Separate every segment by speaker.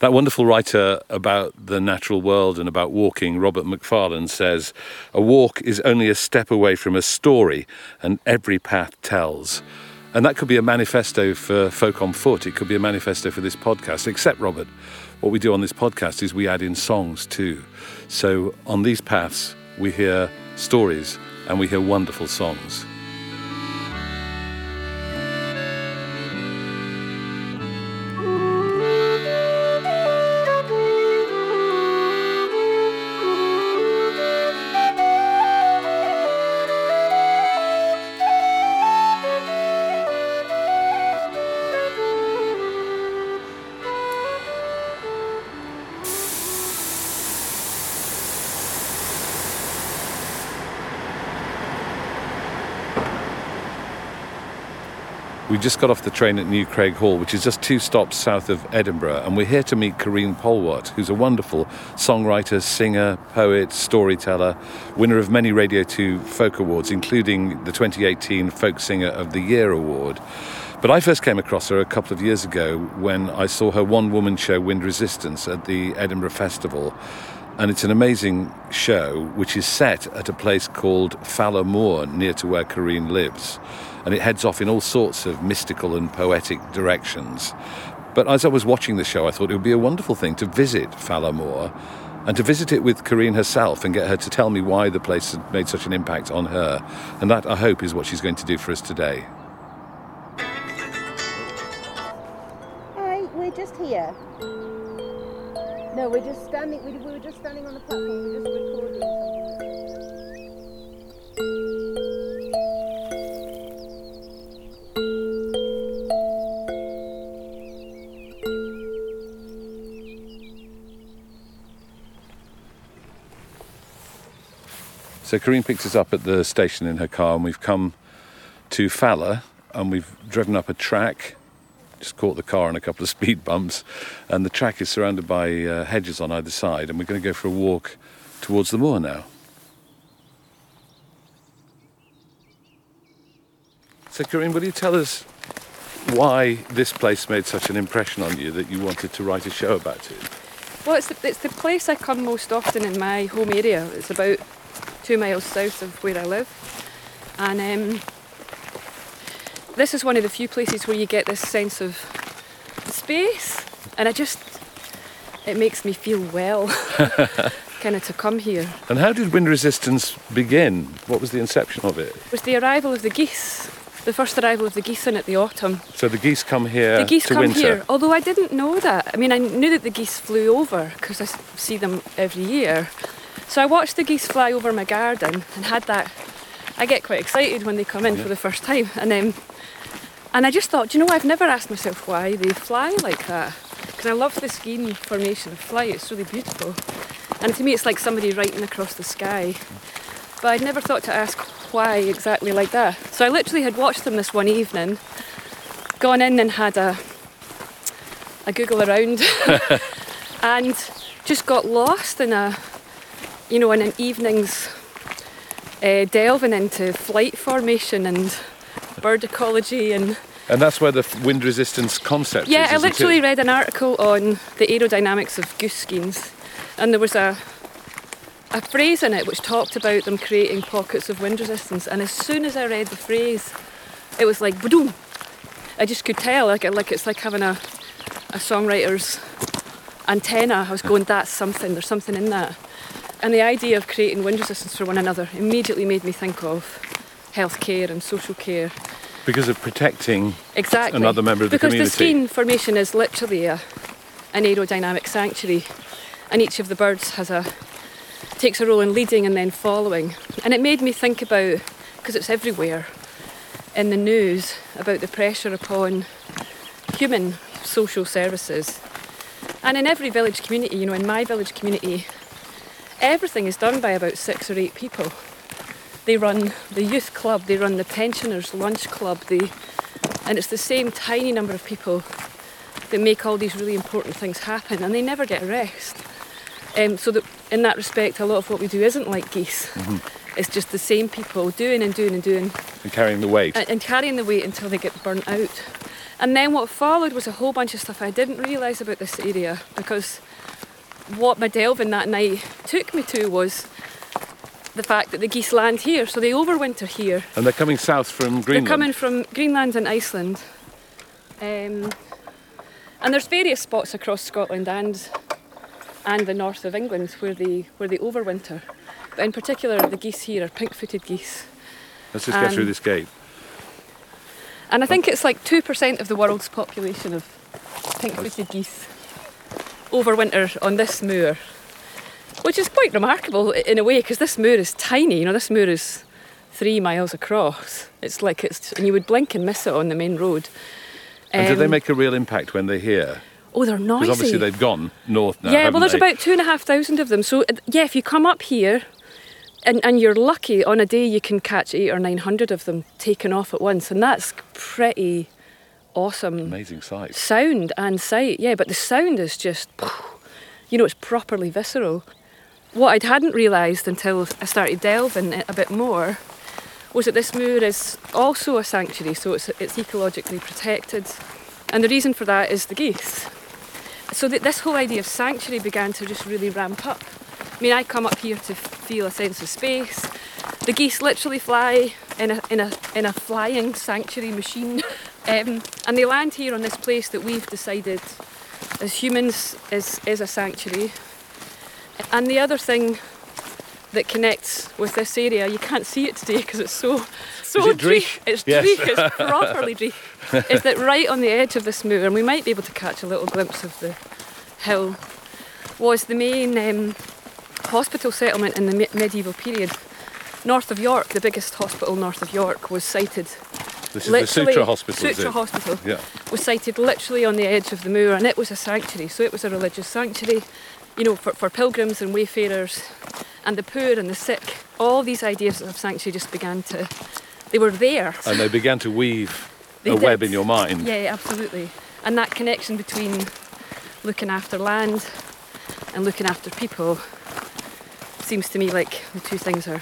Speaker 1: That wonderful writer about the natural world and about walking, Robert Macfarlane, says a walk is only a step away from a story, and every path tells. And that could be a manifesto for Folk on Foot. It could be a manifesto for this podcast, except, Robert, what we do on this podcast is we add in songs too. So on these paths, we hear stories and we hear wonderful songs. We just got off the train at Newcraighall, which is just two stops south of Edinburgh, and we're here to meet Karine Polwart, who's a wonderful songwriter, singer, poet, storyteller, winner of many Radio 2 folk awards, including the 2018 Folk Singer of the Year award. But I first came across her a couple of years ago when I saw her one woman show Wind Resistance at the Edinburgh Festival. And it's an amazing show which is set at a place called Fala Moor, near to where Karine lives and it heads off in all sorts of mystical and poetic directions. But as I was watching the show, I thought it would be a wonderful thing to visit Fala Moor and to visit it with Karine herself and get her to tell me why the place had made such an impact on her. And that, I hope, is what she's going to do for us today.
Speaker 2: Hi, we're just here. No, we're just standing. We, we were just standing on the platform. We're just recording.
Speaker 1: So Karine picks us up at the station in her car, and we've come to Fala, and we've driven up a track. Just caught the car on a couple of speed bumps, and the track is surrounded by uh, hedges on either side, and we're going to go for a walk towards the moor now. So, Karine, will you tell us why this place made such an impression on you that you wanted to write a show about it?
Speaker 3: Well, it's the, it's the place I come most often in my home area. It's about two miles south of where I live. And um, this is one of the few places where you get this sense of space. And I just, it makes me feel well, kind of to come here.
Speaker 1: And how did Wind Resistance begin? What was the inception of it?
Speaker 3: It was the arrival of the geese, the first arrival of the geese in at the autumn.
Speaker 1: So the geese come here
Speaker 3: The geese come
Speaker 1: winter.
Speaker 3: here, although I didn't know that. I mean, I knew that the geese flew over because I see them every year. So I watched the geese fly over my garden and had that. I get quite excited when they come in for the first time, and um, and I just thought, you know, I've never asked myself why they fly like that because I love the skein formation of flight. It's really beautiful, and to me, it's like somebody writing across the sky. But I'd never thought to ask why exactly like that. So I literally had watched them this one evening, gone in and had a a Google around, and just got lost in a, you know, in an evening's uh, delving into flight formation and bird ecology and
Speaker 1: And that's where the wind resistance concept
Speaker 3: yeah,
Speaker 1: is.
Speaker 3: I literally
Speaker 1: it?
Speaker 3: read an article on the aerodynamics of goose skeins, and there was a a phrase in it which talked about them creating pockets of wind resistance. And as soon as I read the phrase, it was like boom. I just could tell, like like it's like having a a songwriter's antenna. I was going, that's something. There's something in that. And the idea of creating wind resistance for one another immediately made me think of healthcare and social care
Speaker 1: Because of protecting
Speaker 3: Exactly.
Speaker 1: another member of the community.
Speaker 3: because the skein formation is literally a, an aerodynamic sanctuary, and each of the birds has a takes a role in leading and then following. And it made me think about because it's everywhere in the news about the pressure upon human social services. And in every village community, you know, in my village community, everything is done by about six or eight people. They run the youth club, they run the pensioners' lunch club, they and it's the same tiny number of people that make all these really important things happen, and they never get a rest. Um, so that in that respect, a lot of what we do isn't like geese. It's just the same people doing and doing and doing
Speaker 1: and carrying the weight.
Speaker 3: and, and carrying the weight until they get burnt out. And then what followed was a whole bunch of stuff I didn't realise about this area because what my delving that night took me to was the fact that the geese land here, so they overwinter here.
Speaker 1: And they're coming south from Greenland.
Speaker 3: They're coming from Greenland and Iceland. Um, and there's various spots across Scotland and and the north of England where they where they overwinter. But in particular, the geese here are pink-footed geese.
Speaker 1: Let's just get
Speaker 3: um,
Speaker 1: through this gate.
Speaker 3: And I think it's like 2% of the world's population of pink footed geese overwinter on this moor, which is quite remarkable in a way because this moor is tiny. You know, this moor is three miles across. It's like it's, and you would blink and miss it on the main road.
Speaker 1: And do they
Speaker 3: Um,
Speaker 1: make a real impact when they're here?
Speaker 3: Oh, they're noisy.
Speaker 1: Because obviously they've gone north now.
Speaker 3: yeah, well, there's
Speaker 1: they?
Speaker 3: about two and a half thousand of them. So, uh, yeah, if you come up here and, and you're lucky, on a day you can catch eight or nine hundred of them taken off at once. And that's pretty awesome
Speaker 1: amazing sight.
Speaker 3: sound and sight. Yeah, but the sound is just, you know, it's properly visceral. What I hadn't realised until I started delving it a bit more was that this moor is also a sanctuary, so it's, it's ecologically protected. And the reason for that is the geese. So that this whole idea of sanctuary began to just really ramp up. I mean, I come up here to feel a sense of space. The geese literally fly in a, in a, in a flying sanctuary machine. Um, and they land here on this place that we've decided as humans is, is a sanctuary. And the other thing that connects with this area, you can't see it today because it's so so
Speaker 1: it
Speaker 3: dreich.
Speaker 1: dreich?
Speaker 3: It's
Speaker 1: Yes.
Speaker 3: dreich, it's properly dreich. is that right on the edge of this moor, and we might be able to catch a little glimpse of the hill, was the main um, hospital settlement in the me- medieval period. North of York, the biggest hospital north of York, was sited
Speaker 1: This is the
Speaker 3: literally
Speaker 1: Soutra Hospital, is
Speaker 3: Soutra
Speaker 1: it?
Speaker 3: Hospital
Speaker 1: Yeah.
Speaker 3: was sited literally on the edge of the moor, and it was a sanctuary. So it was a religious sanctuary, you know, for, for pilgrims and wayfarers, and the poor and the sick. All these ideas of sanctuary just began to. They were there.
Speaker 1: And they began to weave
Speaker 3: They
Speaker 1: a
Speaker 3: did.
Speaker 1: web in your mind.
Speaker 3: Yeah, absolutely. And that connection between looking after land and looking after people seems to me like the two things are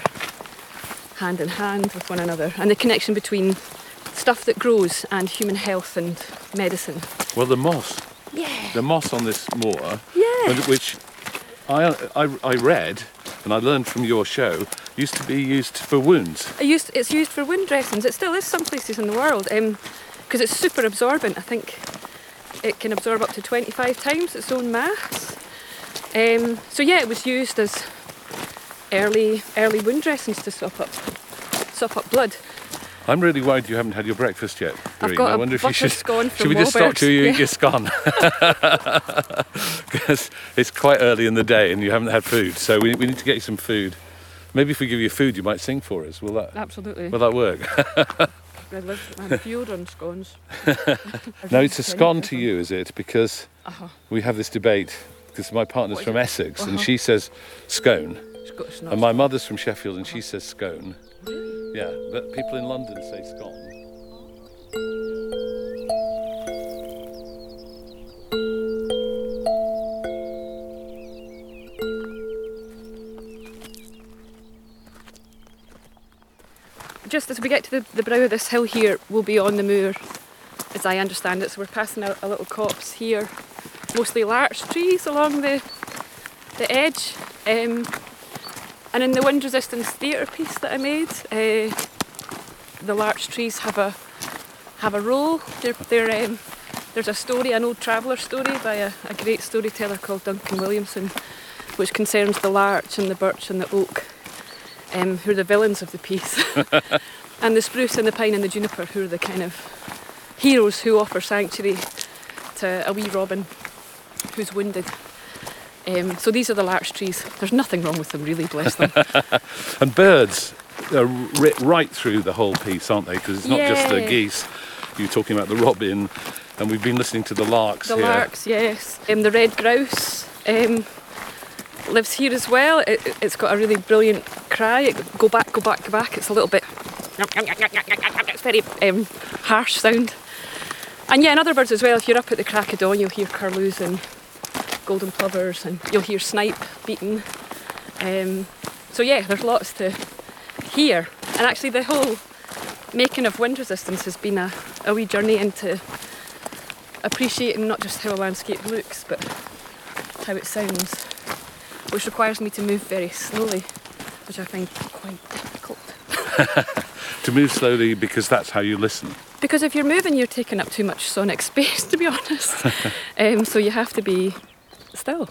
Speaker 3: hand in hand with one another. And the connection between stuff that grows and human health and medicine.
Speaker 1: Well, the moss,
Speaker 3: Yeah.
Speaker 1: the moss on this moor,
Speaker 3: Yeah.
Speaker 1: which I, I, I read and I learned from your show, used to be used for wounds.
Speaker 3: It used, it's used for wound dressings. It still is some places in the world because it's super absorbent. I think it can absorb up to 25 times its own mass. Um, so yeah, it was used as early early wound dressings to sop up sop up blood.
Speaker 1: I'm really worried you haven't had your breakfast yet.
Speaker 3: I've got
Speaker 1: I wonder if you should.
Speaker 3: scone
Speaker 1: should we just stop
Speaker 3: Wahlbergs.
Speaker 1: till you eat
Speaker 3: Yeah.
Speaker 1: your scone? Because it's quite early in the day and you haven't had food, so we, we need to get you some food. Maybe if we give you food, you might sing for us. Will that?
Speaker 3: Absolutely.
Speaker 1: Will that work?
Speaker 3: I live, I'm fueled on scones.
Speaker 1: No, it's a scone to you, is it? Because
Speaker 3: Uh-huh.
Speaker 1: we have this debate. Because my partner's from? Essex and
Speaker 3: Uh-huh.
Speaker 1: she says scone, and my mother's from Sheffield and she says scone. Yeah, but people in London say scone.
Speaker 3: Just as we get to the, the brow of this hill here, we'll be on the moor, as I understand it. So we're passing a, a little copse here, mostly larch trees along the the edge. Um, and in the wind resistance theatre piece that I made, uh, the larch trees have a have a role. They're, they're, um, there's a story, an old traveller story by a, a great storyteller called Duncan Williamson, which concerns the larch and the birch and the oak, um, who are the villains of the piece, and the spruce and the pine and the juniper, who are the kind of heroes who offer sanctuary to a wee robin who's wounded. Um, so these are the larch trees. There's nothing wrong with them, really, bless them.
Speaker 1: And birds are right through the whole piece, aren't they? Because it's not just the geese. You're talking about the robin, and we've been listening to the larks
Speaker 3: The
Speaker 1: here.
Speaker 3: larks, yes. Um, the red grouse um, lives here as well. It, it's got a really brilliant cry. It, go back, go back, go back. It's a little bit. It's very um, harsh sound. And yeah, and other birds as well. If you're up at the crack of dawn, you'll hear curlews and golden plovers, and you'll hear snipe beating. Um, so yeah, there's lots to hear. And actually, the whole making of wind resistance has been a, a wee journey into appreciating not just how a landscape looks, but how it sounds, which requires me to move very slowly, which I find quite difficult.
Speaker 4: To move slowly because that's how you listen.
Speaker 3: Because if you're moving, you're taking up too much sonic space, to be honest. um, so you have to be still.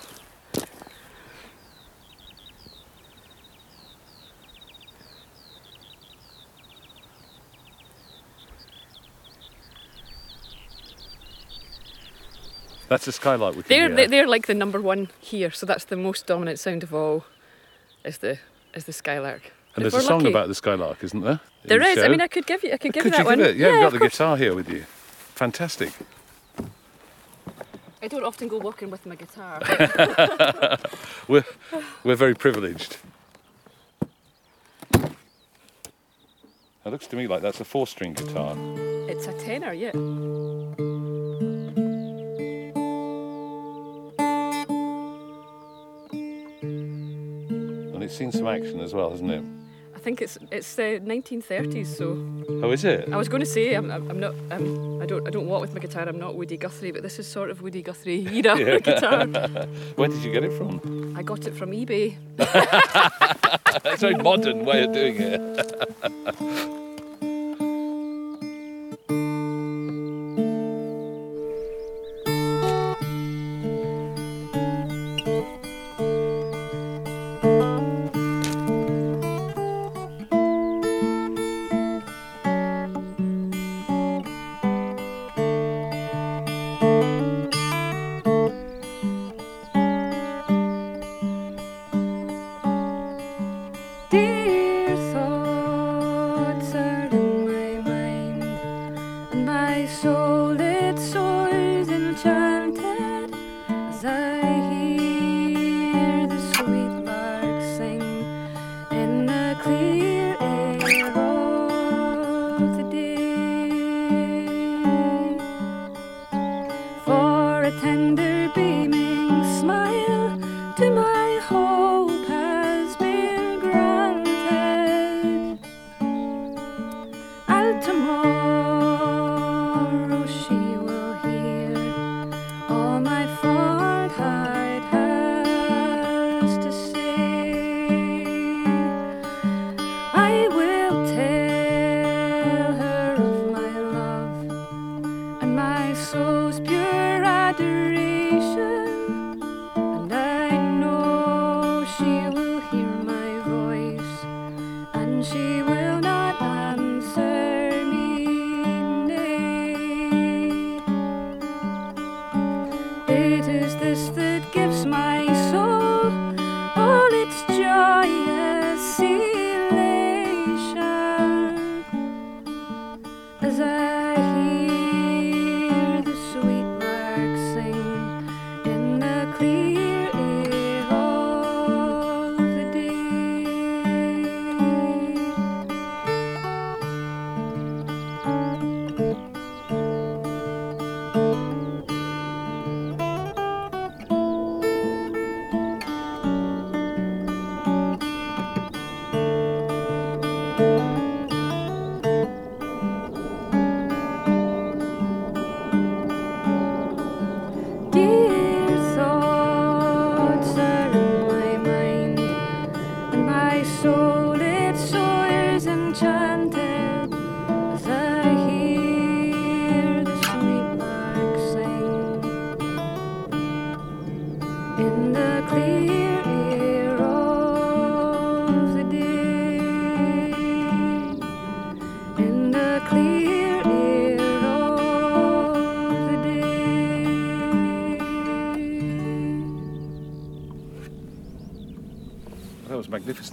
Speaker 4: That's a skylark we
Speaker 3: They're,
Speaker 4: hear.
Speaker 3: they're they're like the number one here, so that's the most dominant sound of all. Is the is the skylark.
Speaker 4: and there's a song
Speaker 3: lucky-
Speaker 4: about the skylark, isn't there?
Speaker 3: There is. The.
Speaker 4: I
Speaker 3: mean, I could give you. I could give
Speaker 4: Could
Speaker 3: you
Speaker 4: you
Speaker 3: that
Speaker 4: give
Speaker 3: one.
Speaker 4: it? Yeah, you've got the
Speaker 3: course.
Speaker 4: guitar here with you. Fantastic.
Speaker 3: I don't often go walking with my guitar.
Speaker 4: We're, we're very privileged. It looks to me like that's a four string guitar.
Speaker 3: it's a tenor, yeah.
Speaker 4: And it's seen some action as well, hasn't it?
Speaker 3: I think it's it's the 1930s. So
Speaker 4: Oh, is it?
Speaker 3: I was going to say I'm, I'm not um, I don't I don't walk with my guitar. I'm not Woody Guthrie, but this is sort of Woody Guthrie era guitar.
Speaker 4: Where did you get it from?
Speaker 3: I got it from eBay.
Speaker 4: That's a very modern way of doing it.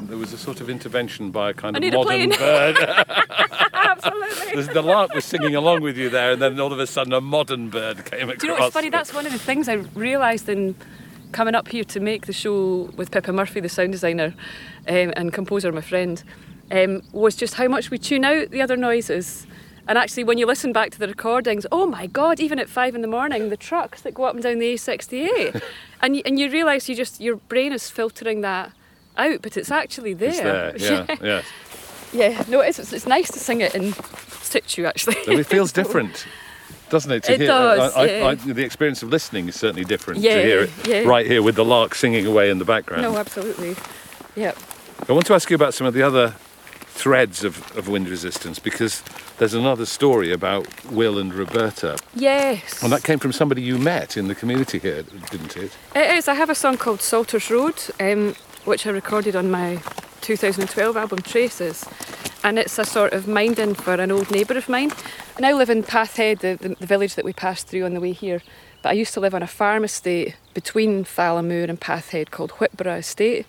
Speaker 4: Was magnificent. There was a sort of intervention by a kind
Speaker 3: I
Speaker 4: of modern bird.
Speaker 3: Absolutely.
Speaker 4: the, the lark was singing along with you there, and then all of a sudden a modern bird came across.
Speaker 3: Do you know what's funny? That's one of the things I realised in coming up here to make the show with Pippa Murphy, the sound designer um, and composer, my friend, um, was just how much we tune out the other noises. And actually, when you listen back to the recordings, oh my God! Even at five in the morning, the trucks that go up and down the A68, and you, and you realise you just your brain is filtering that out, but it's actually there.
Speaker 4: It's there, yeah, yes.
Speaker 3: yeah. No, it's, it's it's nice to sing it in situ actually.
Speaker 4: It feels different.
Speaker 1: doesn't it? To
Speaker 3: It
Speaker 1: hear,
Speaker 3: does,
Speaker 1: I, I,
Speaker 3: yeah.
Speaker 1: I, the experience of listening is certainly different
Speaker 3: Yeah,
Speaker 1: to hear it
Speaker 3: yeah.
Speaker 1: right here with the lark singing away in the background.
Speaker 3: No, absolutely. Yep.
Speaker 1: I want to ask you about some of the other threads of, of wind resistance because there's another story about Will and Roberta,
Speaker 3: Yes.
Speaker 1: and that came from somebody you met in the community here, didn't it?
Speaker 3: It is. I have a song called Salters Road, um, which I recorded on my 2012 album Traces. And it's a sort of minding for an old neighbour of mine. I now live in Pathhead, the, the, the village that we passed through on the way here. But I used to live on a farm estate between Fala Moor and Pathhead called Whitburgh Estate.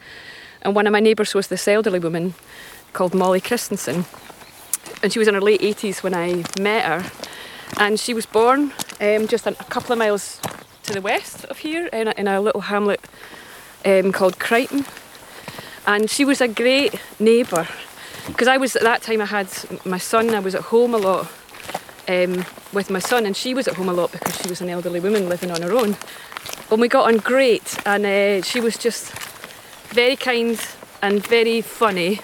Speaker 3: And one of my neighbours was this elderly woman called Molly Christensen. And she was in her late 80s when I met her. And she was born um, just a a couple of miles to the west of here in a, in a little hamlet um, called Crichton. And she was a great neighbour because I was at that time I had my son. I was at home a lot um, with my son, and she was at home a lot because she was an elderly woman living on her own. And we got on great, and uh, she was just very kind and very funny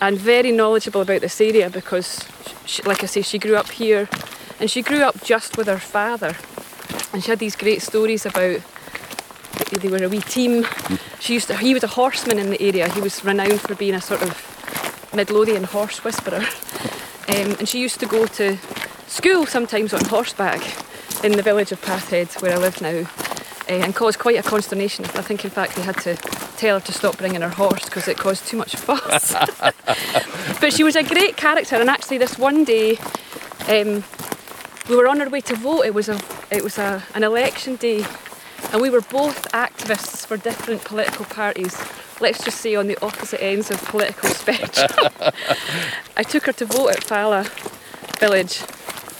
Speaker 3: and very knowledgeable about this area because, she, like I say, she grew up here and she grew up just with her father. And she had these great stories about they were a wee team. She used to, he was a horseman in the area. He was renowned for being a sort of Midlothian horse whisperer. Um, and she used to go to school sometimes on horseback in the village of Pathhead where I live now uh, and caused quite a consternation. I think, in fact, they had to tell her to stop bringing her horse because it caused too much fuss. but she was a great character, and actually, this one day, um, we were on our way to vote. It was a, it was a, an election day, and we were both activists for different political parties. Let's just say on the opposite ends of political spectrum. I took her to vote at Fala village.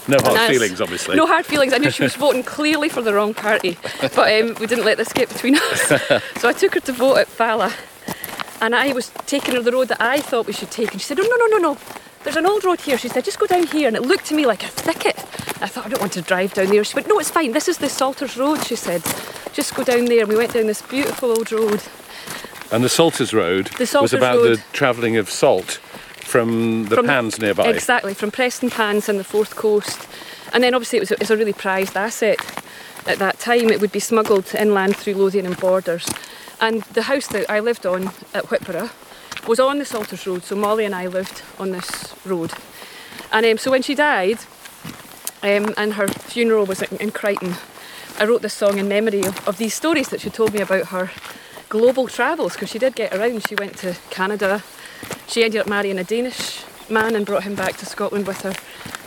Speaker 1: No hard
Speaker 3: that's-
Speaker 1: feelings, obviously.
Speaker 3: No hard feelings. I knew she was voting clearly for the wrong party, but um, we didn't let this get between us. so I took her to vote at Fala, and I was taking her the road that I thought we should take, and she said, "Oh no, no, no, no! There's an old road here." She said, "Just go down here," and it looked to me like a thicket. I thought I don't want to drive down there. She went, "No, it's fine. This is the Salters Road." She said, "Just go down there." And we went down this beautiful old road.
Speaker 1: And the Salters Road
Speaker 3: The
Speaker 1: was about
Speaker 3: Road.
Speaker 1: the travelling of salt from the
Speaker 3: From-
Speaker 1: pans nearby.
Speaker 3: Exactly, from Prestonpans and the Forth Coast. And then obviously it was, a, it was a really prized asset at that time. It would be smuggled inland through Lothian and borders. And the house that I lived on at Whitburgh was on the Salters Road, so Molly and I lived on this road. And um, so when she died, um, and her funeral was in, in Crichton, I wrote this song in memory of, of these stories that she told me about her global travels, because she did get around. She went to Canada, she ended up marrying a Danish man and brought him back to Scotland with her.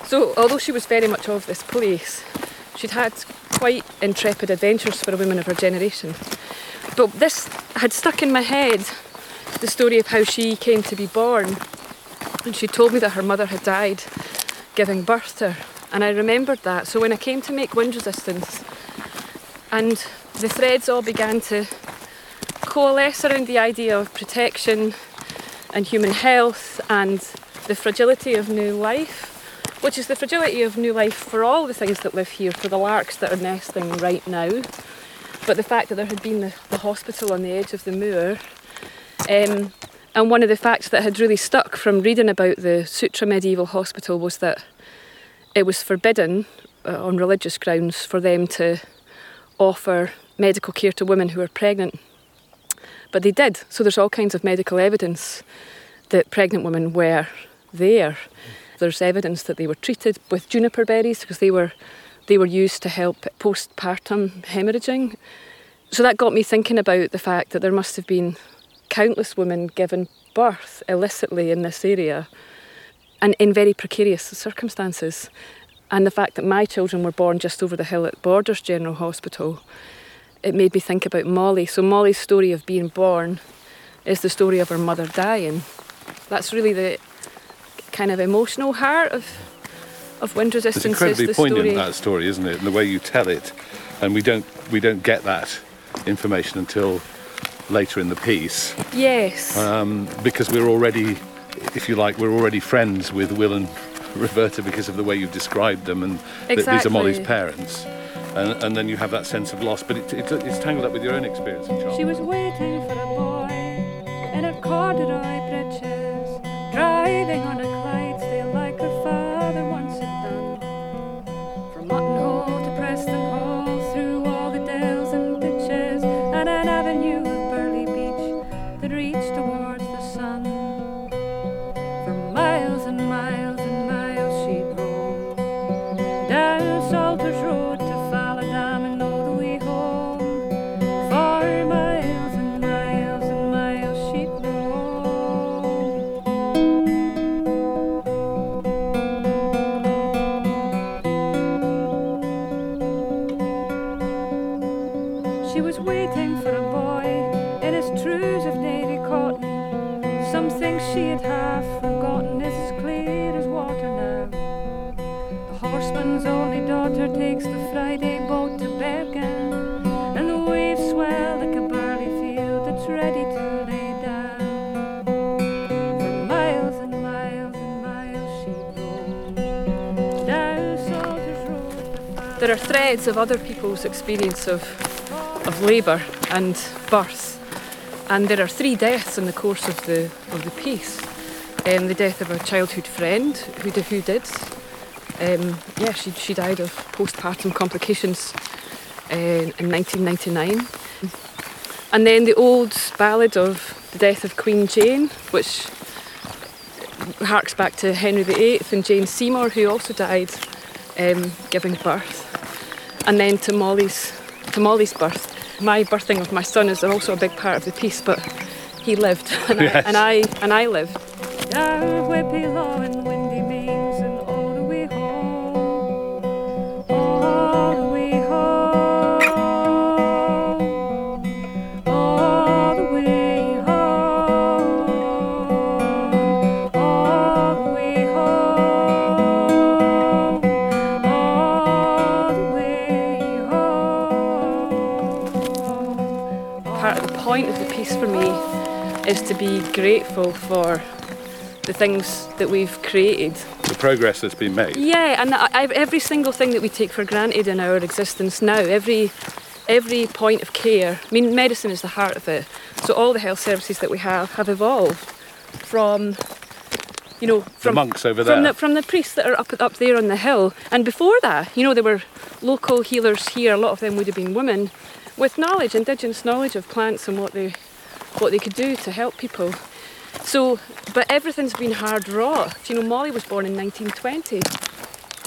Speaker 3: So, although she was very much of this place, she'd had quite intrepid adventures for a woman of her generation. But this had stuck in my head the story of how she came to be born. And she told me that her mother had died giving birth to her. And I remembered that. So when I came to make wind resistance, and the threads all began to coalesce around the idea of protection and human health and the fragility of new life, which is the fragility of new life for all the things that live here, for the larks that are nesting right now. But the fact that there had been the, the hospital on the edge of the moor, um, and one of the facts that had really stuck from reading about the Soutra Medieval Hospital was that it was forbidden uh, on religious grounds for them to offer medical care to women who were pregnant. But they did. So there's all kinds of medical evidence that pregnant women were there. There's evidence that they were treated with juniper berries because they were they were used to help postpartum hemorrhaging. So that got me thinking about the fact that there must have been countless women given birth illicitly in this area and in very precarious circumstances. And the fact that my children were born just over the hill at Borders General Hospital, it made me think about Molly. So Molly's story of being born is the story of her mother dying. That's really the kind of emotional heart of of wind Resistance. It's incredibly
Speaker 1: poignant
Speaker 3: story.
Speaker 1: that story, isn't it? And the way you tell it, and we don't we don't get that information until later in the piece
Speaker 3: Yes.
Speaker 1: um, because we're already, if you like, we're already friends with Will and Roberta because of the way you've described them, and that these are Molly's parents. And, and then you have that sense of loss, but it, it, it's tangled up with your own experience of childhood.
Speaker 3: She was waiting for a boy in her corduroy breeches, driving on a Of other people's experience of of labour and birth, and there are three deaths in the course of the of the piece. Um, the death of a childhood friend who who did. Um, yeah, she, she died of postpartum complications uh, in 1999. And then the old ballad of the death of Queen Jane, which harks back to Henry VIII and Jane Seymour, who also died um, giving birth. And then to Molly's, to Molly's birth. My birthing of my son is also a big part of the piece, but he lived and,
Speaker 1: Yes.
Speaker 3: I, and I and I lived. Is to be grateful for the things that we've created.
Speaker 1: The progress that's been made.
Speaker 3: Yeah, and I, every single thing that we take for granted in our existence now, every every point of care. I mean, medicine is the heart of it. So all the health services that we have have evolved from, you know, from
Speaker 1: monks over
Speaker 3: from
Speaker 1: there.
Speaker 3: the from the priests that are up up there on the hill. And before that, you know, there were local healers here. A lot of them would have been women with knowledge, indigenous knowledge of plants and what they what they could do to help people. So, but everything's been hard wrought. You know, Molly was born in 1920,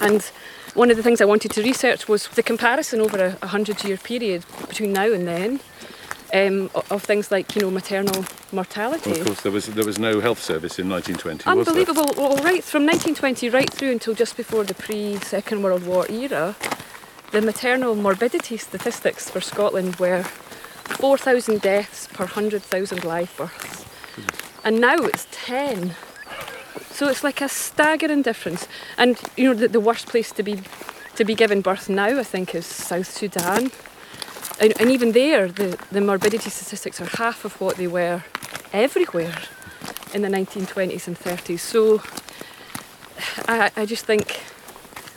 Speaker 3: and one of the things I wanted to research was the comparison over a hundred year period between now and then um, of things like you know maternal mortality.
Speaker 1: Of course, there was there was no health service in 1920. was there?
Speaker 3: Unbelievable. Well, right from 1920 right through until just before the pre Second World War era, the maternal morbidity statistics for Scotland were 4,000 deaths per 100,000 live births. And now it's 10. So it's like a staggering difference. And you know, the, the worst place to be to be given birth now, I think, is South Sudan. And, and even there, the, the morbidity statistics are half of what they were everywhere in the 1920s and 30s. So I, I just think,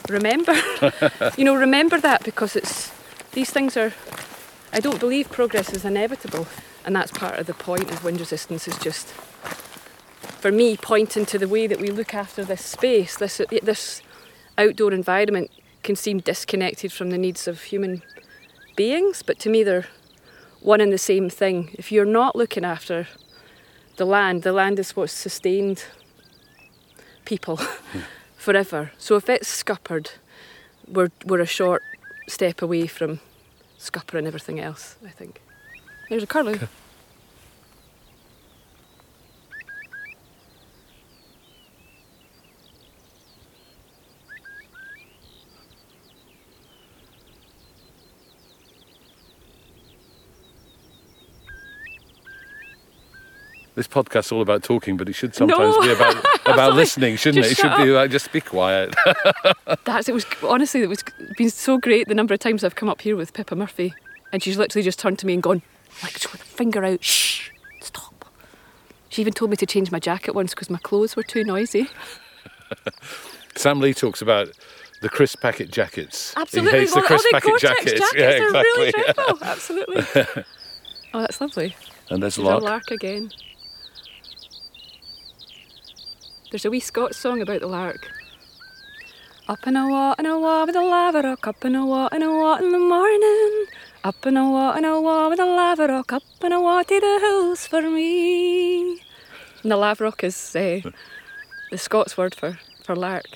Speaker 3: remember, you know, remember that because it's these things are. I don't believe progress is inevitable, and that's part of the point of wind resistance. Is just for me pointing to the way that we look after this space, this this outdoor environment can seem disconnected from the needs of human beings, but to me they're one and the same thing. If you're not looking after the land, the land is what's sustained people forever. So if it's scuppered, we're, we're a short step away from scuppering everything else, I think. There's a curlew.
Speaker 1: This podcast's all about talking, but it should sometimes
Speaker 3: No.
Speaker 1: be about about listening, shouldn't it? It should
Speaker 3: shut
Speaker 1: be like just be quiet.
Speaker 3: That's it was honestly it was been so great the number of times I've come up here with Pippa Murphy and she's literally just turned to me and gone like with a finger out shh stop. She even told me to change my jacket once because my clothes were too noisy.
Speaker 1: Sam Lee talks about the crisp packet jackets.
Speaker 3: Absolutely,
Speaker 1: He hates the crisp packet
Speaker 3: Gore-Tex
Speaker 1: jackets.
Speaker 3: jackets
Speaker 1: Yeah,
Speaker 3: are really
Speaker 1: exactly.
Speaker 3: dreadful. Absolutely. oh, that's lovely.
Speaker 1: And there's
Speaker 3: There's
Speaker 1: Lark.
Speaker 3: a lark again. There's a wee Scots song about the lark. Up in a wa and a wa with a laverock, up in a wa and a wa in the morning. Up in a wa and a wa with a laverock, up in a wa to the hills for me. And the laverock is uh, the Scots word for, for lark.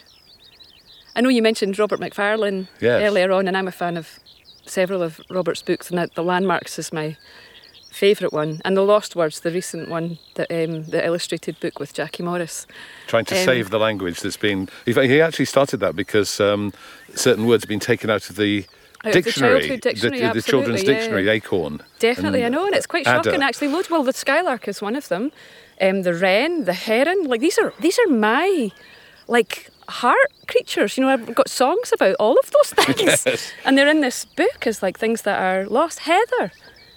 Speaker 3: I know you mentioned Robert Macfarlane
Speaker 1: Yes.
Speaker 3: earlier on, and I'm a fan of several of Robert's books, and The Landmarks is my favourite one. And The Lost Words, the recent one, the, um, the illustrated book with Jackie Morris.
Speaker 1: Trying to
Speaker 3: Um,
Speaker 1: save the language that's been. He actually started that because um, certain words have been taken out of the
Speaker 3: Out of the
Speaker 1: dictionary,
Speaker 3: dictionary,
Speaker 1: the, the children's
Speaker 3: yeah.
Speaker 1: dictionary, Acorn.
Speaker 3: Definitely, I know, and it's quite
Speaker 1: Adder.
Speaker 3: shocking actually. Loads, well, the skylark is one of them. Um, the wren, the heron, like these are these are my like heart creatures. You know, I've got songs about all of those things.
Speaker 1: Yes.
Speaker 3: And they're in this book as like things that are lost. Heather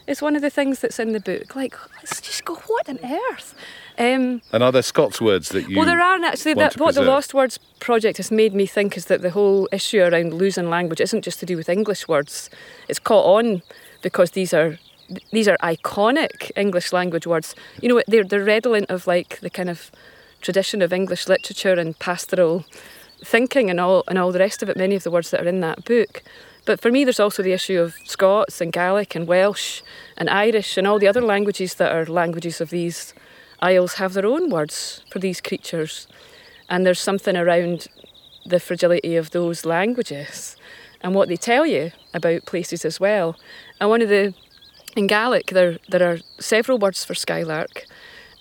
Speaker 3: is one of the things that's in the book. Like, let's just go, what on earth? Um,
Speaker 1: And are there Scots words that you?
Speaker 3: well, there aren't actually. That, what the? Lost Words project has made me think is that the whole issue around losing language isn't just to do with English words. It's caught on because these are these are iconic English language words. You know, they're they're redolent of like the kind of tradition of English literature and pastoral thinking and all and all the rest of it. Many of the words that are in that book. But for me, there's also the issue of Scots and Gaelic and Welsh and Irish and all the other languages that are languages of these isles have their own words for these creatures. And there's something around the fragility of those languages and what they tell you about places as well. And one of the, in Gaelic, there, there are several words for skylark,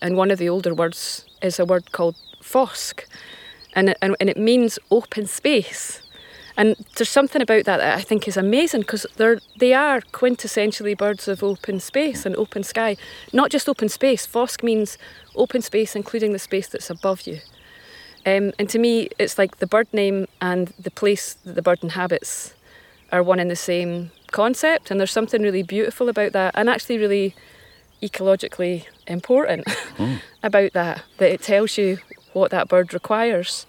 Speaker 3: and one of the older words is a word called fosk, and and, and it means open space. And there's something about that that I think is amazing because they're they are quintessentially birds of open space and open sky. Not just open space. Fosk means open space, including the space that's above you. Um, and to me, it's like the bird name and the place that the bird inhabits are one and the same concept. And there's something really beautiful about that, and actually really ecologically important about that. That it tells you what that bird requires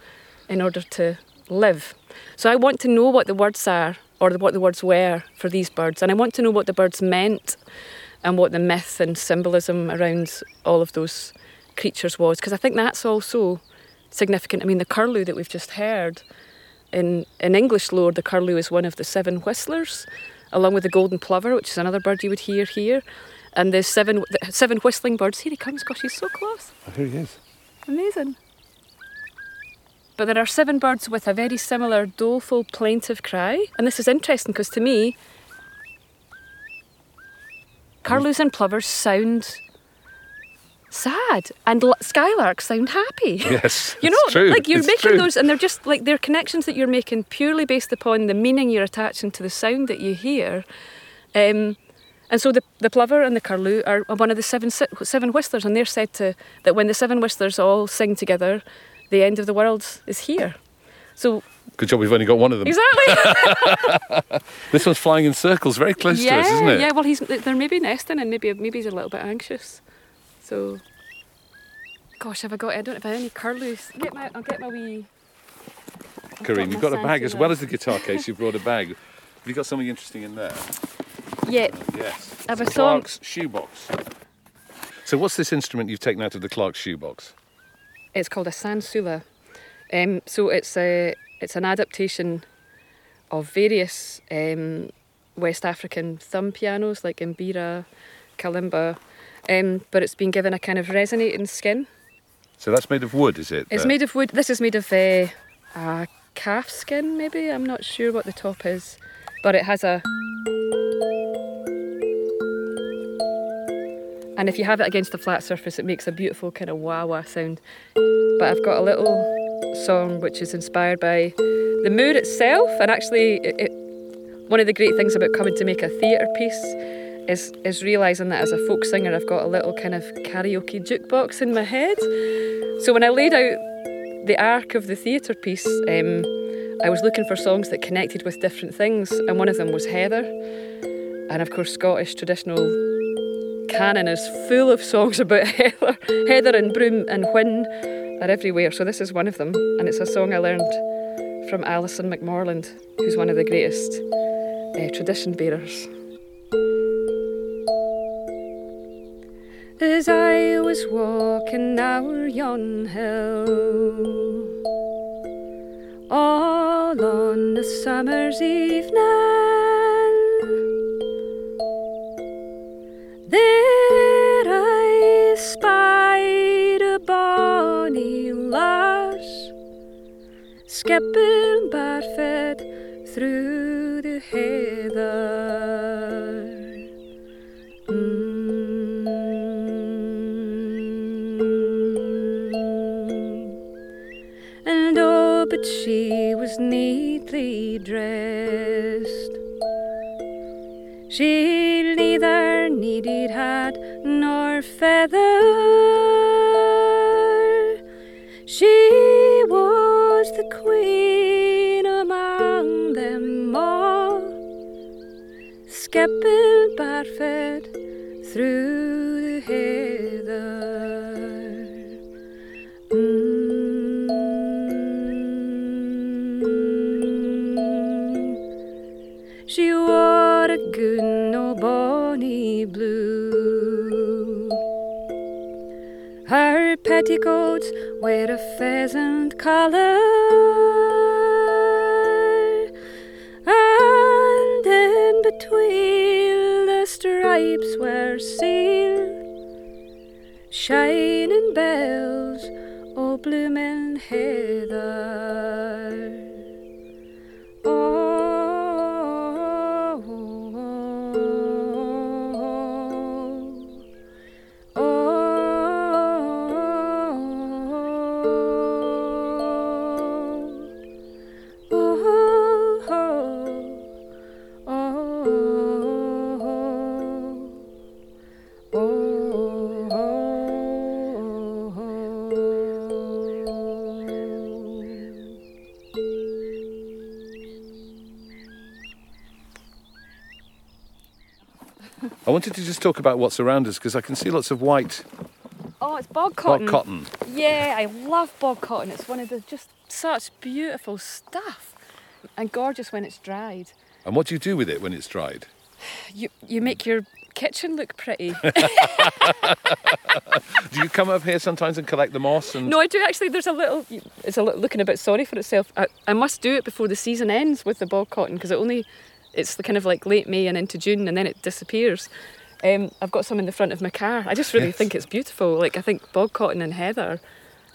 Speaker 3: in order to live. So I want to know what the words are, or what the words were for these birds, and I want to know what the birds meant, and what the myth and symbolism around all of those creatures was, because I think that's also significant. I mean, the curlew that we've just heard in in English lore, the curlew is one of the seven whistlers, along with the golden plover, which is another bird you would hear here, and the seven the seven whistling birds. Here he comes! Gosh, he's so close.
Speaker 1: Oh, here he is.
Speaker 3: Amazing. But there are seven birds with a very similar doleful, plaintive cry. And this is interesting because to me, curlews and plovers sound sad and l- skylarks sound happy.
Speaker 1: Yes,
Speaker 3: You know,
Speaker 1: true.
Speaker 3: like you're
Speaker 1: it's
Speaker 3: making
Speaker 1: true.
Speaker 3: those, and they're just like they're connections that you're making purely based upon the meaning you're attaching to the sound that you hear. Um, and so the, the plover and the curlew are one of the seven seven whistlers, and they're said to that when the seven whistlers all sing together, the end of the world is here. So
Speaker 1: Good job. We've only got one of them.
Speaker 3: exactly,
Speaker 1: This one's flying in circles, very close to us, isn't it?
Speaker 3: yeah. Well, he's they're maybe nesting, and maybe maybe he's a little bit anxious. So, gosh, have I got? I don't have any curlews. Get my, I'll get my wee. I've Karine,
Speaker 1: you've got a bag as well as the guitar case. You brought a bag. Have you got something interesting in there?
Speaker 3: Yeah,
Speaker 1: Yes. It's
Speaker 3: a
Speaker 1: Clark's shoebox. So, what's this instrument you've taken out of the Clark's shoebox?
Speaker 3: It's called a sansula. Um, so it's a it's an adaptation of various um, West African thumb pianos like mbira, kalimba, um, but it's been given a kind of resonating skin.
Speaker 1: So that's made of wood, is it?
Speaker 3: It's made of wood. This is made of uh, a calf skin, maybe. I'm not sure what the top is, but it has a. And if you have it against a flat surface, it makes a beautiful kind of wah wah sound. But I've got a little song which is inspired by the mood itself, and actually, it, it, one of the great things about coming to make a theatre piece is is realizing that as a folk singer, I've got a little kind of karaoke jukebox in my head. So when I laid out the arc of the theatre piece, um, I was looking for songs that connected with different things, and one of them was Heather. And of course, Scottish traditional canon is full of songs about Heather. Heather and broom and whin are everywhere, so this is one of them, and it's a song I learned from Alison McMorland, who's one of the greatest uh, tradition bearers. As I was walking our yon hill, all on a summer's evening, there I spied a bonny lass skipping barefoot through the heather. Mm. And oh, but she was neatly dressed. She needed hat nor feather. She was the queen among them all, skipping barefooted through the heather. Petticoats were a pheasant colour, and in between the stripes were sealed shining bells, oh blooming heather.
Speaker 1: Talk about what's around us because I can see lots of white
Speaker 3: Oh, it's bog cotton.
Speaker 1: bog
Speaker 3: cotton. Yeah, I love bog cotton. It's one of the just such beautiful stuff and gorgeous when it's dried.
Speaker 1: And what do you do with it when it's dried?
Speaker 3: You you make your kitchen look pretty.
Speaker 1: Do you come up here sometimes and collect the moss? And
Speaker 3: no, I do actually. There's a little. It's a little looking a bit sorry for itself. I, I must do it before the season ends with the bog cotton because it only it's the kind of like late May and into June and then it disappears. Um, I've got some in the front of my car. I just really
Speaker 1: Yes.
Speaker 3: think it's beautiful. Like I think bog cotton and heather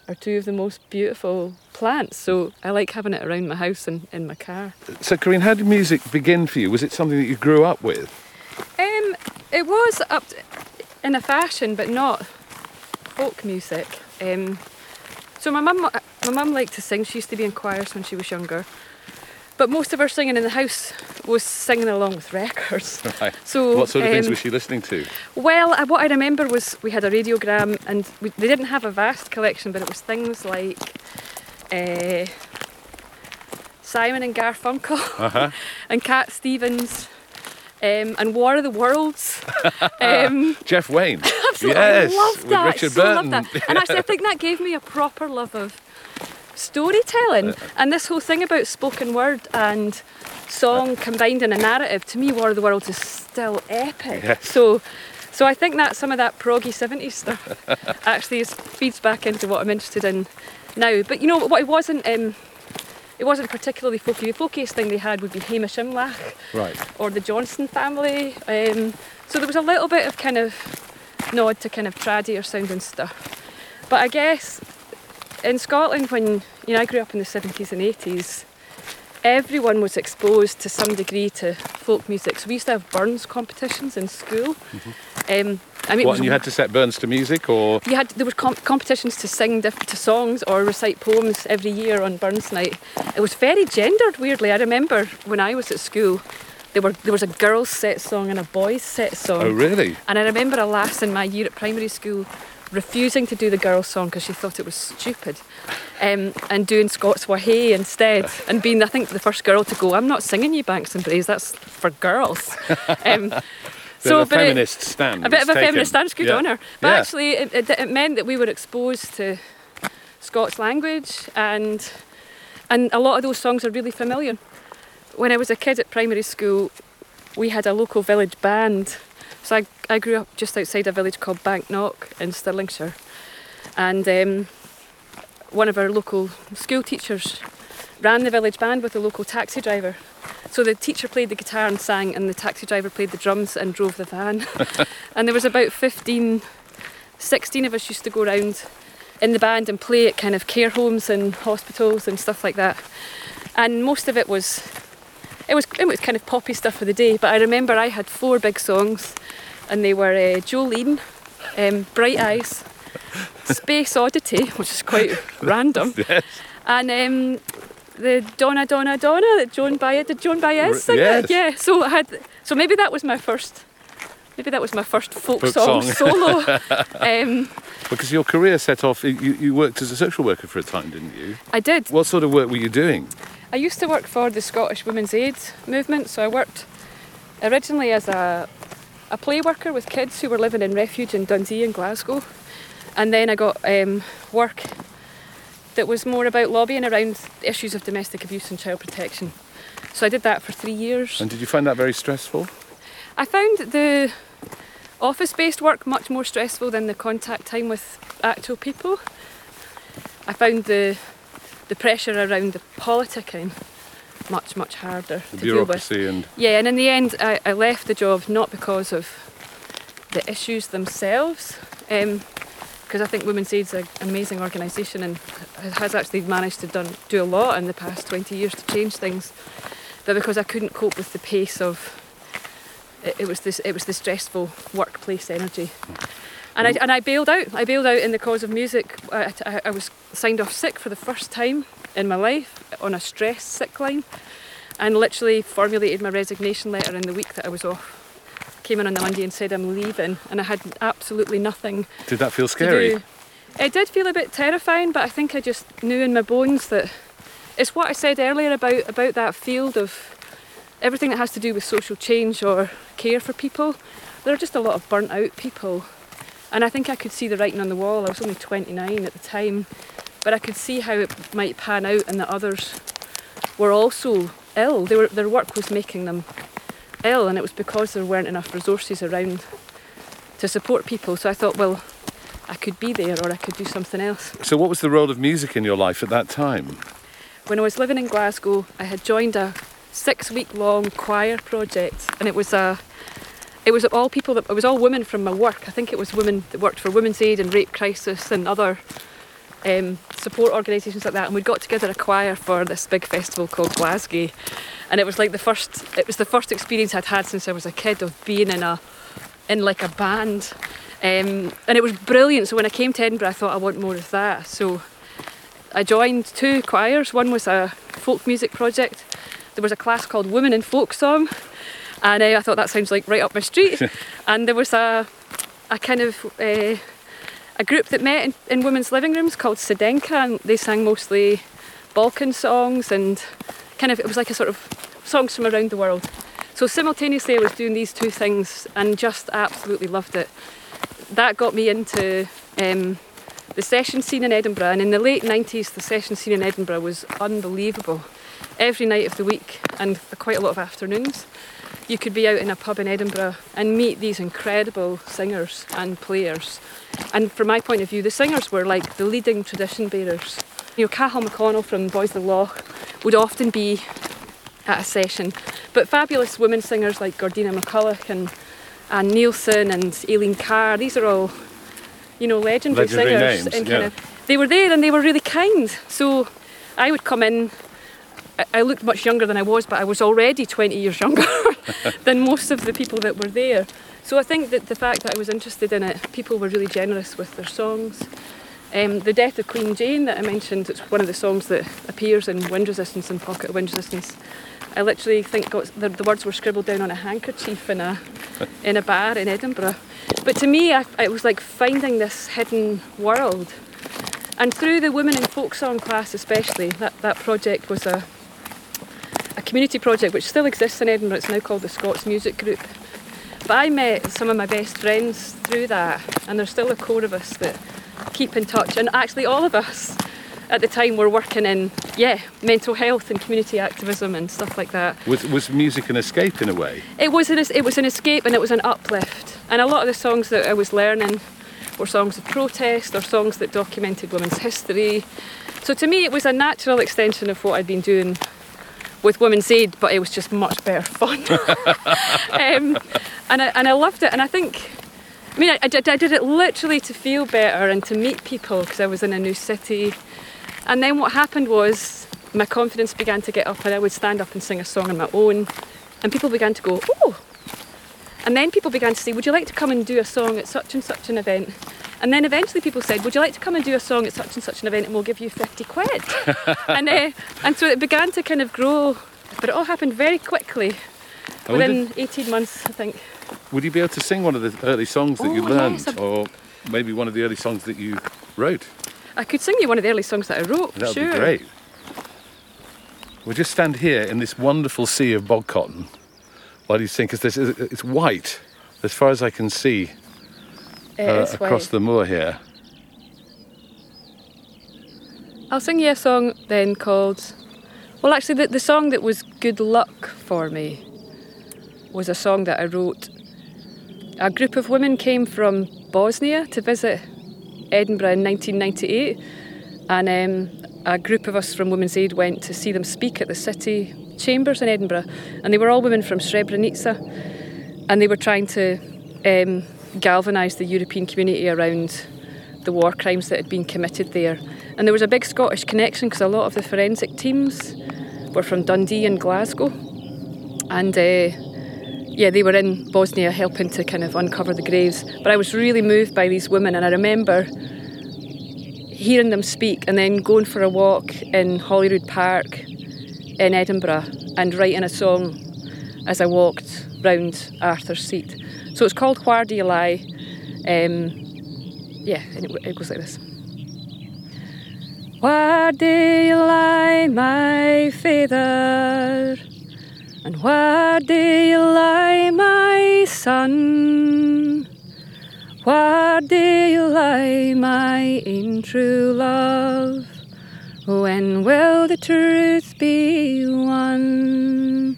Speaker 3: are two of the most beautiful plants. So I like having it around my house and in my car.
Speaker 1: so, Karine, how did music begin for you? Was it something that you grew up with?
Speaker 3: Um, it was up in a fashion, but not folk music. Um, so my mum, my mum liked to sing. She used to be in choirs when she was younger, but most of her singing in the house was singing along with records.
Speaker 1: Right.
Speaker 3: So
Speaker 1: What sort of things
Speaker 3: um,
Speaker 1: was she listening to?
Speaker 3: Well, uh, what I remember was we had a radiogram, and we, they didn't have a vast collection, but it was things like uh, Simon and Garfunkel,
Speaker 1: Uh-huh.
Speaker 3: and Cat Stevens, um, and War of the Worlds. um,
Speaker 1: Jeff Wayne.
Speaker 3: absolutely,
Speaker 1: yes,
Speaker 3: I loved
Speaker 1: with
Speaker 3: that.
Speaker 1: Richard
Speaker 3: so
Speaker 1: Burton.
Speaker 3: loved that. And actually, I think that gave me a proper love of storytelling. And this whole thing about spoken word and song combined in a narrative, to me, War of the Worlds is still epic.
Speaker 1: Yes.
Speaker 3: So, so I think that some of that proggy 70s stuff actually is, feeds back into what I'm interested in now. But you know what? It wasn't. Um, it wasn't particularly folky. The folkiest thing they had would be Hamish Imlach
Speaker 1: Right.
Speaker 3: or the Johnston family. Um, so there was a little bit of kind of nod to kind of tradier sounding stuff. But I guess in Scotland, when you know I grew up in the 70s and 80s, everyone was exposed to some degree to folk music. So we used to have Burns competitions in school. Um, I mean,
Speaker 1: What,
Speaker 3: was
Speaker 1: and you had to set Burns to music or?
Speaker 3: you had there were com- competitions to sing diff- to songs or recite poems every year on Burns Night. It was very gendered. Weirdly, I remember when I was at school, there were there was a girls' set song and a boys' set song.
Speaker 1: Oh, really?
Speaker 3: And I remember a lass in my year at primary school refusing to do the girls' song because she thought it was stupid, um, and doing Scots Wha Hae instead, and being I think the first girl to go. I'm not singing you Banks and Braes. That's for girls. Um,
Speaker 1: Bit of a feminist stand.
Speaker 3: a bit of a
Speaker 1: taken.
Speaker 3: feminist stance, good
Speaker 1: Yeah.
Speaker 3: on her. But
Speaker 1: Yeah.
Speaker 3: actually, it, it, it meant that we were exposed to Scots language, and and a lot of those songs are really familiar. When I was a kid at primary school, we had a local village band. So I, I grew up just outside a village called Banknock in Stirlingshire, and um, one of our local school teachers ran the village band with a local taxi driver. So the teacher played the guitar and sang, and the taxi driver played the drums and drove the van. and there was about 15, 16 of us used to go around in the band and play at kind of care homes and hospitals and stuff like that. And most of it was, it was, it was kind of poppy stuff for the day. But I remember I had four big songs, and they were uh, Jolene, um, Bright Eyes, Space Oddity, which is quite random,
Speaker 1: Yes.
Speaker 3: and um, the Donna Donna Donna that Joan Baez did Joan Baez sing
Speaker 1: yes.
Speaker 3: it? Yeah. So I had so maybe that was my first maybe that was my first folk,
Speaker 1: Folk
Speaker 3: song,
Speaker 1: song.
Speaker 3: solo. um,
Speaker 1: Because your career set off, you, you worked as a social worker for a time, didn't you?
Speaker 3: I did.
Speaker 1: What sort of work were you doing?
Speaker 3: I used to work for the Scottish Women's Aid movement, so I worked originally as a, a play worker with kids who were living in refuge in Dundee and Glasgow. And then I got um, work that was more about lobbying around issues of domestic abuse and child protection. So I did that for three years.
Speaker 1: And did you find that very stressful?
Speaker 3: I found the office based work much more stressful than the contact time with actual people. I found the the pressure around the politicking much, much harder
Speaker 1: The
Speaker 3: to deal with.
Speaker 1: bureaucracy and
Speaker 3: Yeah, and in the end, I, I left the job not because of the issues themselves, um, because I think Women's Aid's an amazing organisation and has actually managed to done, do a lot in the past 20 years to change things, but because I couldn't cope with the pace of it, it was this it was the stressful workplace energy. Hmm. And I, and I bailed out. I bailed out in the cause of music. I, I, I was signed off sick for the first time in my life on a stress sick line and literally formulated my resignation letter in the week that I was off. Came in on the Monday and said I'm leaving, and I had absolutely nothing
Speaker 1: did that feel scary?
Speaker 3: It did feel a bit terrifying, but I think I just knew in my bones that it's what I said earlier about about that field of everything that has to do with social change or care for people. There are just a lot of burnt out people, and I think I could see the writing on the wall. I was only 29 at the time, but I could see how it might pan out, and that others were also ill. They were, their work was making them ill, and it was because there weren't enough resources around to support people. So I thought, well, I could be there or I could do something else.
Speaker 1: So, what was the role of music in your life at that time?
Speaker 3: When I was living in Glasgow, I had joined a six week long choir project, and it was a it was all people that it was all women from my work. I think it was women that worked for Women's Aid and Rape Crisis and other um, support organisations like that. And we got together a choir for this big festival called Glasgow, and it was like the first it was the first experience I'd had since I was a kid of being in a in like a band. Um, and it was brilliant. So when I came to Edinburgh, I thought I want more of that. So I joined two choirs. One was a folk music project. There was a class called Women in Folk Song, and uh, I thought that sounds like right up my street. and there was a a kind of uh, a group that met in, in women's living rooms called Sedenka, and they sang mostly Balkan songs and kind of it was like a sort of songs from around the world. So simultaneously, I was doing these two things and just absolutely loved it. That got me into um, the session scene in Edinburgh, and in the late 90s, the session scene in Edinburgh was unbelievable. Every night of the week, and for quite a lot of afternoons, you could be out in a pub in Edinburgh and meet these incredible singers and players. And from my point of view, the singers were like the leading tradition bearers. You know, Cathal McConnell from Boys of the Lough would often be at a session, but fabulous women singers like Gordeanna McCulloch and Anne Neilson and Aileen Carr, these are all, you know, legendary,
Speaker 1: Legendary
Speaker 3: singers.
Speaker 1: names,
Speaker 3: and kind
Speaker 1: yeah.
Speaker 3: of, they were there and they were really kind. So I would come in. I- looked much younger than I was, but I was already 20 years younger than most of the people that were there. So I think that the fact that I was interested in it, people were really generous with their songs. Um, the Death of Queen Jane that I mentioned, it's one of the songs that appears in Wind Resistance and Pocket of Wind Resistance. I literally think got, the, the words were scribbled down on a handkerchief in a in a bar in Edinburgh. But to me, I, it was like finding this hidden world. And through the Women in Folk Song class, especially, that, that project was a community project which still exists in Edinburgh. It's now called the Scots Music Group. But I met some of my best friends through that, and there's still a core of us that keep in touch. And actually, all of us at the time were working in, yeah, mental health and community activism and stuff like that.
Speaker 1: Was, was music an escape in a way?
Speaker 3: It was an it was an escape and it was an uplift. And a lot of the songs that I was learning were songs of protest or songs that documented women's history. So to me, it was a natural extension of what I'd been doing with Women's Aid, but it was just much better fun. um, and I and I loved it. And I think. I mean, I, I did I did it literally to feel better and to meet people because I was in a new city. And then what happened was my confidence began to get up, and I would stand up and sing a song on my own, and people began to go, "Oh!" And then people began to say, "Would you like to come and do a song at such and such an event?" And then eventually people said, "Would you like to come and do a song at such and such an event, and we'll give you fifty quid?" and uh, and so it began to kind of grow, but it all happened very quickly, within eighteen months, I think.
Speaker 1: would you be able to sing one of the early songs that you
Speaker 4: Oh,
Speaker 1: learned,
Speaker 4: yes,
Speaker 1: or maybe one of the early songs that you wrote?
Speaker 4: I could sing you one of the early songs that I wrote.
Speaker 1: That would
Speaker 4: sure.
Speaker 1: be great. We'll just stand here in this wonderful sea of bog cotton while you sing, because it's white as far as I can see uh, across the moor here.
Speaker 4: I'll sing you a song then called. Well, actually, the, the song that was good luck for me was a song that I wrote. A group of women came from Bosnia to visit Edinburgh in 1998, and um, a group of us from Women's Aid went to see them speak at the city chambers in Edinburgh, and they were all women from Srebrenica, and they were trying to um, galvanise the European community around the war crimes that had been committed there. And there was a big Scottish connection because a lot of the forensic teams were from Dundee and Glasgow. And uh, yeah, they were in Bosnia helping to kind of uncover the graves. But I was really moved by these women, and I remember hearing them speak and then going for a walk in Holyrood Park in Edinburgh and writing a song as I walked round Arthur's Seat. So it's called Where Do You Lie? Um, yeah, and it, it goes like this. Where do you lie, my feather? And where do you lie, my son? Where do you lie, my ain true love? When will the truth be won?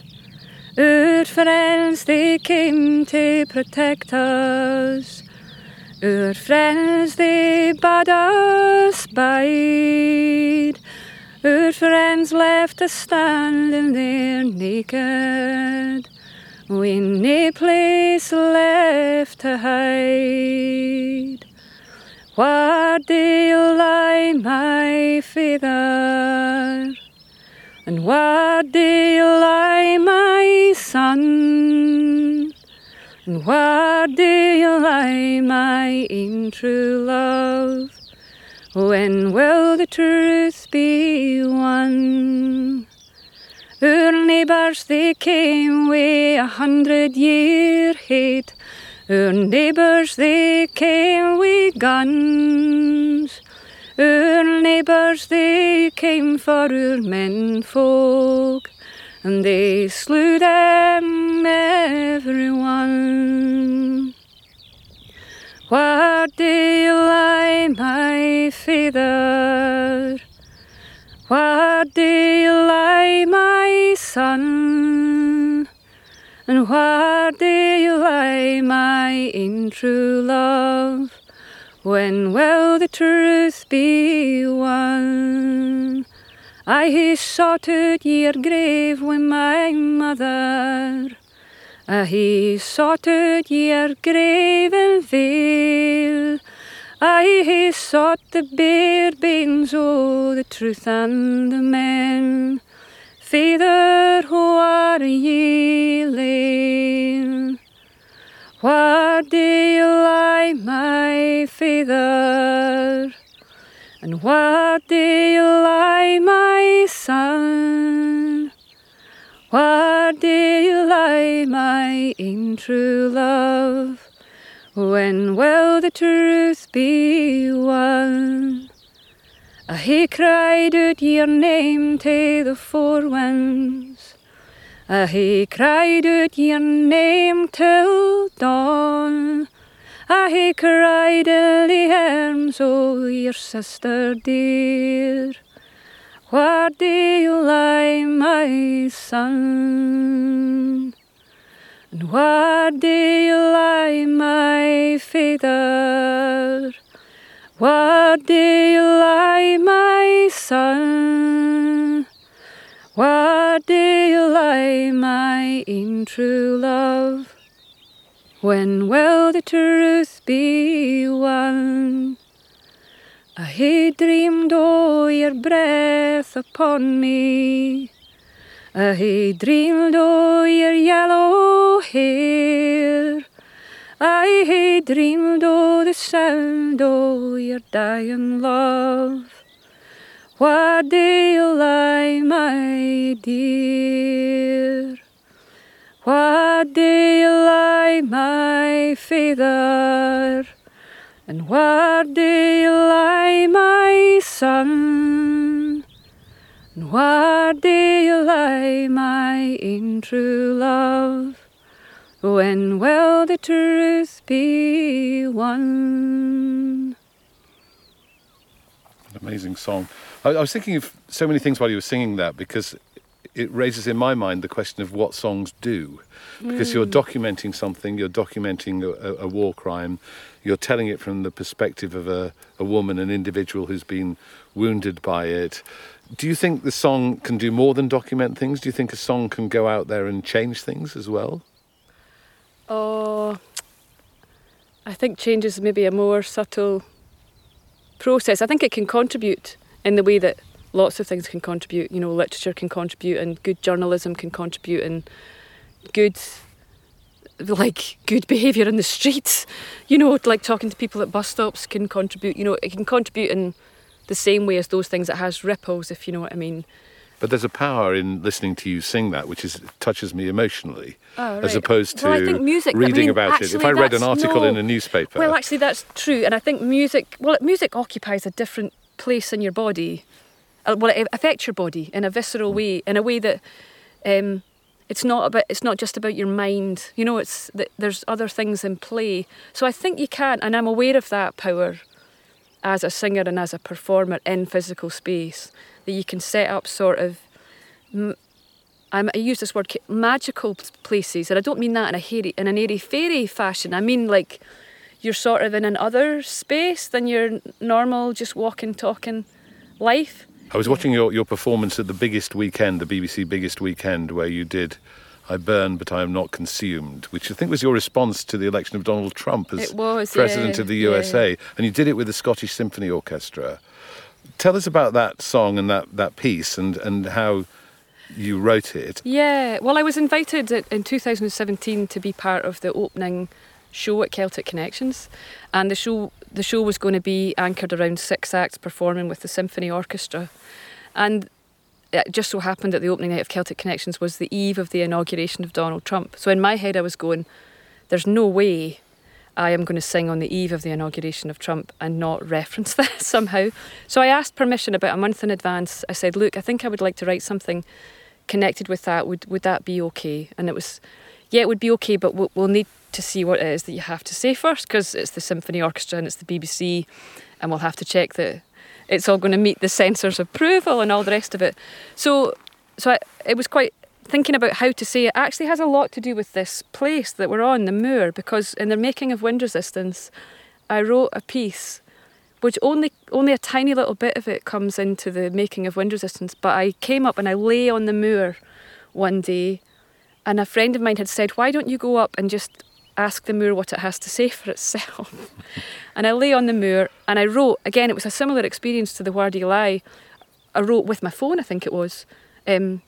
Speaker 4: Friends, they came to protect us. Friends, they bade us bide. Our friends left us standing there naked. We nae place left to hide. Where do you lie, my feather? And where do you And what do you lie, my ain true love? When will the truth be won? Our neighbours they came wi' a hundred year hate. Our neighbours they came wi' guns. Our neighbours they came for our men folk, and they slew them everyone. Where do you lie, my father? Where do you lie, my son? And where do you lie, my in true love? When will the truth be won? I hae sought out your grave with my mother. I hae sought out your grave in vail. I hae sought the bare bones o' the truth and the men. Father, who are ye lain? Where do you lie, my father? And where do you lie, my son? Where do you lie, my ain true love? When will the truth be won? Ah, I hae cried out your name to the four winds. Ah, I hae cried out your name till dawn. I cried in the arms o' your sister dear. Where do you lie, my son? And where do you lie, my father? Where do you lie, my son? Where do you lie, my ain true love? When will the truth be won? I hae dreamed o' your breath upon me. I hae dreamed o' your yellow hair. I hae dreamed o' the sound o' your dying love. Where do you lie, my dear? Where do you lie,
Speaker 3: my father? And where do you lie, my son? And where do you lie, my ain true love? When will the truth be won?
Speaker 1: An amazing song. I, I was thinking of so many things while you were singing that because it raises in my mind the question of what songs do. Because you're hmm. documenting something, you're documenting a, a, war crime, you're telling it from the perspective of a, a woman, an individual who's been wounded by it. Do you think the song can do more than document things? Do you think a song can go out there and change things as well?
Speaker 3: Oh, I think change is maybe a more subtle process. I think it can contribute in the way that lots of things can contribute. You know, literature can contribute, and good journalism can contribute, and good like good behaviour in the streets. You know, like talking to people at bus stops can contribute. You know, it can contribute in the same way as those things. It has ripples, if you know what I mean.
Speaker 1: But there's a power in listening to you sing that, which is touches me emotionally,
Speaker 3: oh, right.
Speaker 1: as opposed to
Speaker 3: well, music,
Speaker 1: reading
Speaker 3: I mean,
Speaker 1: about
Speaker 3: actually,
Speaker 1: it. If I read an article
Speaker 3: no,
Speaker 1: in a newspaper,
Speaker 3: well, actually, that's true, and I think music. Well, music occupies a different place in your body. Uh, well, it affects your body in a visceral way, in a way that um, it's not about. It's not just about your mind. You know, it's there's other things in play. So I think you can, and I'm aware of that power as a singer and as a performer in physical space that you can set up sort of I use this word magical places, and I don't mean that in a hairy, in an airy fairy fashion. I mean like you're sort of in an other space than your normal just walking, talking life.
Speaker 1: I was watching your, your performance at the biggest weekend, the BBC biggest weekend, where you did I burn but I am not consumed, which I think was your response to the election of Donald Trump as
Speaker 3: was,
Speaker 1: President
Speaker 3: yeah,
Speaker 1: of the USA.
Speaker 3: Yeah.
Speaker 1: And you did it with the Scottish Symphony Orchestra. Tell us about that song and that, that piece and, and how you wrote it.
Speaker 3: Yeah, well, I was invited in 2017 to be part of the opening show at Celtic Connections, and the show the show was going to be anchored around six acts performing with the symphony orchestra, and it just so happened that the opening night of Celtic Connections was the eve of the inauguration of Donald Trump. So in my head, I was going, "There's no way." I am going to sing on the eve of the inauguration of Trump and not reference that somehow. So I asked permission about a month in advance. I said, Look, I think I would like to write something connected with that, would would that be okay? And it was, yeah, it would be okay, but we'll, we'll need to see what it is that you have to say first because it's the symphony orchestra and it's the BBC, and we'll have to check that it's all going to meet the censors' approval and all the rest of it. So, so I, it was quite thinking about how to say it. Actually, has a lot to do with this place that we're on, the moor, because in the making of Wind Resistance, I wrote a piece which only only a tiny little bit of it comes into the making of wind resistance. But I came up and I lay on the moor one day, and a friend of mine had said, "Why don't you go up and just ask the moor what it has to say for itself?" and I lay on the moor and I wrote. Again, it was a similar experience to the You Lie. I wrote with my phone, I think it was. Um,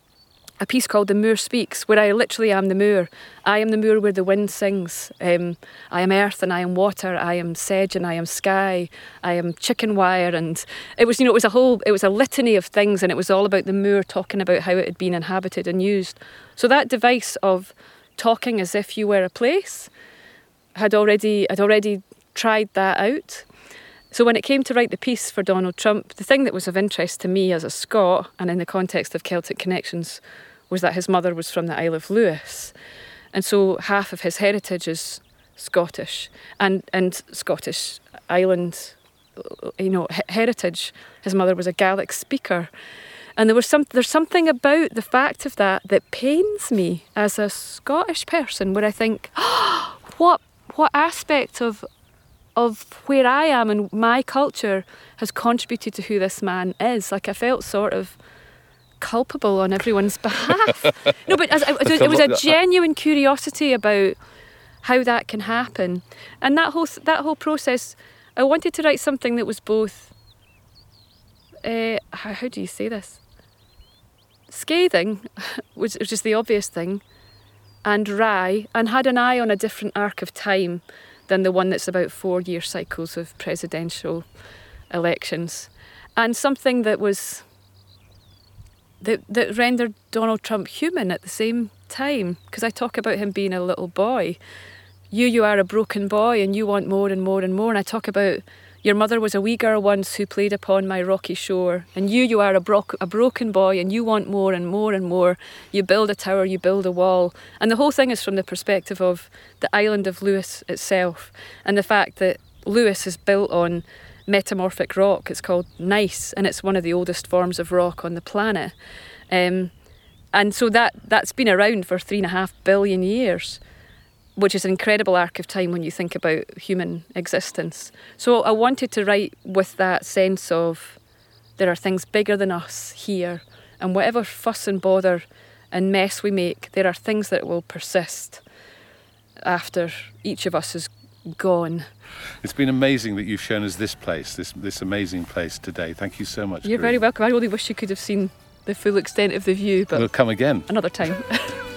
Speaker 3: a piece called The Moor Speaks, where I literally am the moor. I am the moor where the wind sings. Um, I am earth and I am water. I am sedge and I am sky. I am chicken wire. And it was, you know, it was a whole, it was a litany of things, and it was all about the moor talking about how it had been inhabited and used. So that device of talking as if you were a place had already, had already tried that out. So when it came to write the piece for Donald Trump, the thing that was of interest to me as a Scot and in the context of Celtic connections was that his mother was from the Isle of Lewis. And so half of his heritage is Scottish and, and Scottish island, you know, heritage. His mother was a Gaelic speaker. And there was some, there's something about the fact of that that pains me as a Scottish person, where I think, oh, what what aspect of of where I am and my culture has contributed to who this man is? Like I felt sort of culpable on everyone's behalf. no, but as, as, it was a genuine curiosity about how that can happen, and that whole that whole process. I wanted to write something that was both. Uh, how, how do you say this? Scathing, which, which is the obvious thing, and wry, and had an eye on a different arc of time than the one that's about four year cycles of presidential elections. And something that was that, that rendered Donald Trump human at the same time. Because I talk about him being a little boy. you, you are a broken boy and you want more and more and more. And I talk about your mother was a wee girl once who played upon my rocky shore. And you, you are a, bro- a broken boy and you want more and more and more. You build a tower, you build a wall. And the whole thing is from the perspective of the island of Lewis itself and the fact that Lewis is built on metamorphic rock. It's called gneiss and it's one of the oldest forms of rock on the planet. Um, and so that, that's been around for three and a half billion years which is an incredible arc of time when you think about human existence. So I wanted to write with that sense of there are things bigger than us here, and whatever fuss and bother and mess we make, there are things that will persist after each of us is gone.
Speaker 1: It's been amazing that you've shown us this place, this this amazing place today. Thank you so much.
Speaker 3: You're very welcome. I really wish you could have seen the full extent of the view, but
Speaker 1: We'll come again.
Speaker 3: another time.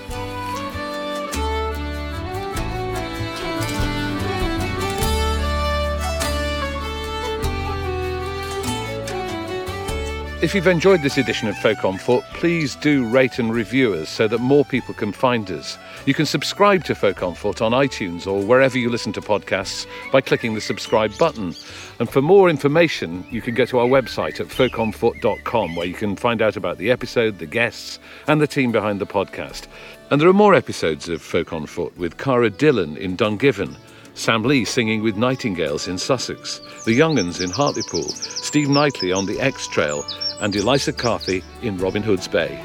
Speaker 1: If you've enjoyed this edition of Folk on Foot, please do rate and review us so that more people can find us. You can subscribe to Folk on Foot on iTunes or wherever you listen to podcasts by clicking the subscribe button. And for more information, you can go to our website at folkonfoot.com where you can find out about the episode, the guests, and the team behind the podcast. And there are more episodes of Folk on Foot with Cara Dillon in Dungiven. Sam Lee singing with Nightingales in Sussex, the Young'uns in Hartlepool, Steve Knightley on the Exe Trail, and Eliza Carthy in Robin Hood's Bay.